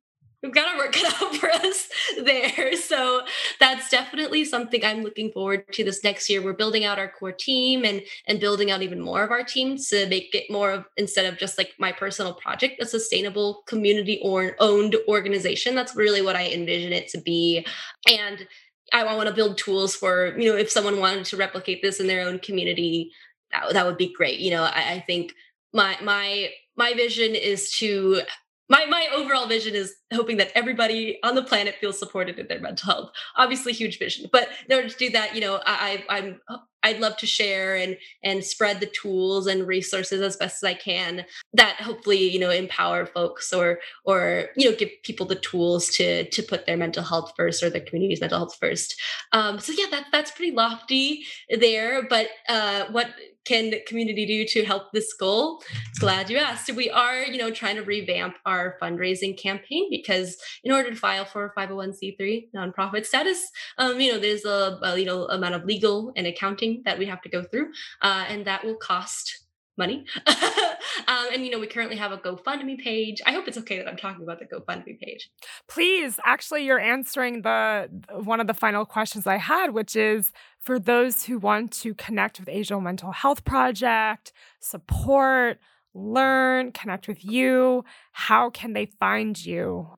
we've got to work it out for us there. So that's definitely something I'm looking forward to this next year. We're building out our core team and and building out even more of our team to make it more of instead of just like my personal project, a sustainable community or owned organization. That's really what I envision it to be. And I want to build tools for, you know, if someone wanted to replicate this in their own community, that, that would be great. You know, I, I think my my my vision is to my my overall vision is hoping that everybody on the planet feels supported in their mental health. Obviously, huge vision, but in order to do that, you know, I, I'm I'd love to share and and spread the tools and resources as best as I can that hopefully you know empower folks or or you know give people the tools to to put their mental health first or their community's mental health first. Um, so yeah, that that's pretty lofty there, but uh, what can the community do to help this goal? Glad you asked. We are, you know, trying to revamp our fundraising campaign because in order to file for 501c3 nonprofit status, um, you know, there's a, a, you know amount of legal and accounting that we have to go through, uh, and that will cost money. um, and you know, we currently have a GoFundMe page. I hope it's okay that I'm talking about the GoFundMe page. Please, actually, you're answering the one of the final questions I had, which is for those who want to connect with Asian Mental Health Project, support, learn, connect with you. How can they find you?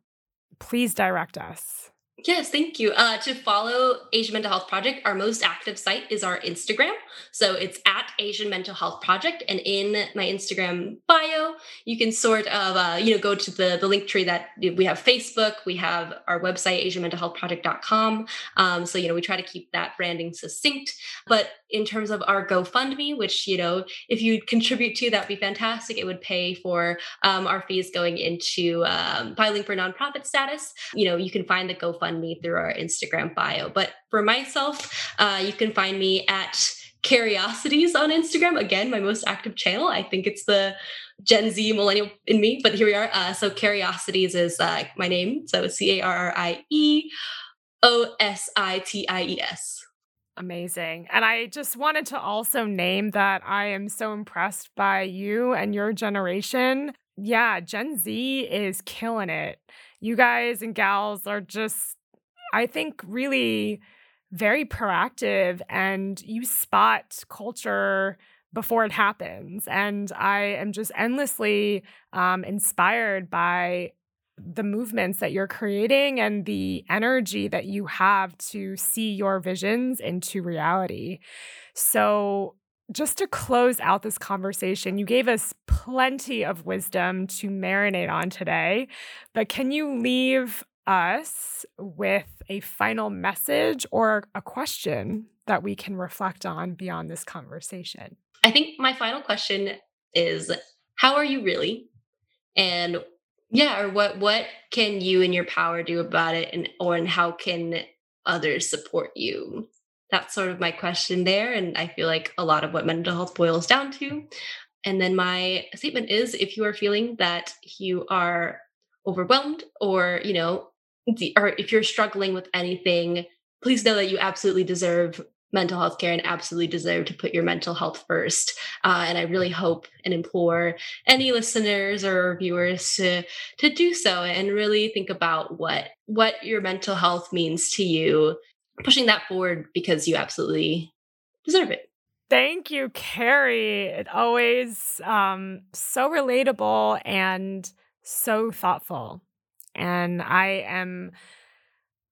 Please direct us. Yes, thank you. Uh, to follow Asian Mental Health Project, our most active site is our Instagram. So it's at Asian Mental Health Project, and in my Instagram bio, you can sort of uh, you know go to the the link tree that we have Facebook, we have our website AsianMentalHealthProject.com. Um, so you know we try to keep that branding succinct. But in terms of our GoFundMe, which you know if you contribute to, that'd be fantastic. It would pay for um, our fees going into um, filing for nonprofit status. You know you can find the GoFundMe me through our Instagram bio. But for myself, uh, you can find me at Carrieosities on Instagram. Again, my most active channel. I think it's the Gen Z millennial in me, but here we are. Uh, so Carrieosities is uh, my name. So C A R R I E O S I T I E S. Amazing. And I just wanted to also name that I am so impressed by you and your generation. Yeah, Gen Z is killing it. You guys and gals are just, I think, really very proactive and you spot culture before it happens. And I am just endlessly um, inspired by the movements that you're creating and the energy that you have to see your visions into reality. So, just to close out this conversation, you gave us plenty of wisdom to marinate on today, but can you leave us with a final message or a question that we can reflect on beyond this conversation? I think my final question is how are you really? And yeah or what what can you and your power do about it and or and how can others support you that's sort of my question there and i feel like a lot of what mental health boils down to and then my statement is if you are feeling that you are overwhelmed or you know or if you're struggling with anything please know that you absolutely deserve mental health care and absolutely deserve to put your mental health first. Uh, and I really hope and implore any listeners or viewers to to do so and really think about what what your mental health means to you, pushing that forward because you absolutely deserve it. Thank you, Carrie. It always um, so relatable and so thoughtful. And I am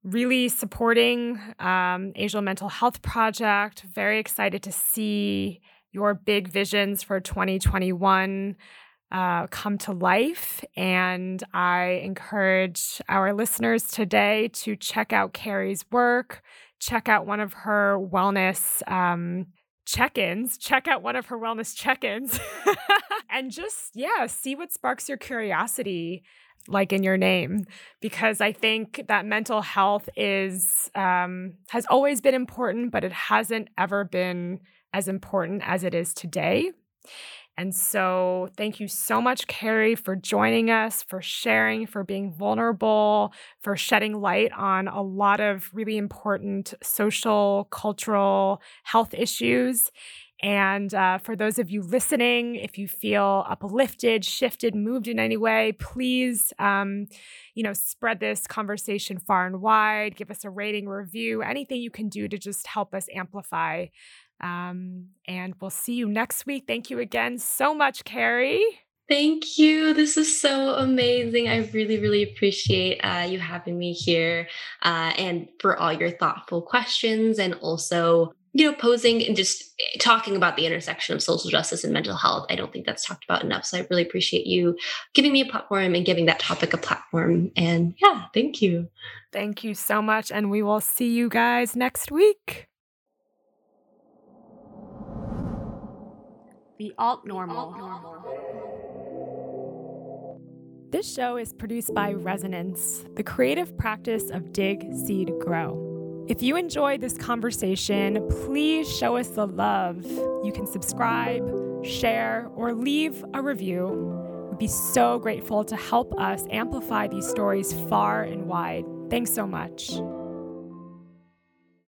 really supporting um, Asian Mental Health Project. Very excited to see your big visions for 2021 uh, come to life. And I encourage our listeners today to check out Carrie's work, check out one of her wellness. Um, check ins, check out one of her wellness check ins, and just, yeah, see what sparks your curiosity like in your name because i think that mental health is um, has always been important but it hasn't ever been as important as it is today. And so thank you so much carrie for joining us for sharing for being vulnerable for shedding light on a lot of really important social cultural health issues and uh, for those of you listening, if you feel uplifted, shifted, moved in any way, please, um, you know, spread this conversation far and wide. Give us a rating, review, anything you can do to just help us amplify. Um, and we'll see you next week. Thank you again so much, Carrie. Thank you. This is so amazing. I really, really appreciate uh, you having me here uh, and for all your thoughtful questions and also you know, posing and just eh, talking about the intersection of social justice and mental health. I don't think that's talked about enough. So I really appreciate you giving me a platform and giving that topic a platform. And yeah, thank you. Thank you so much. And we will see you guys next week. The Alt Normal. This show is produced by Resonance, the creative practice of dig, seed, grow. If you enjoyed this conversation, please show us the love. You can subscribe, share, or leave a review. We'd be so grateful to help us amplify these stories far and wide. Thanks so much.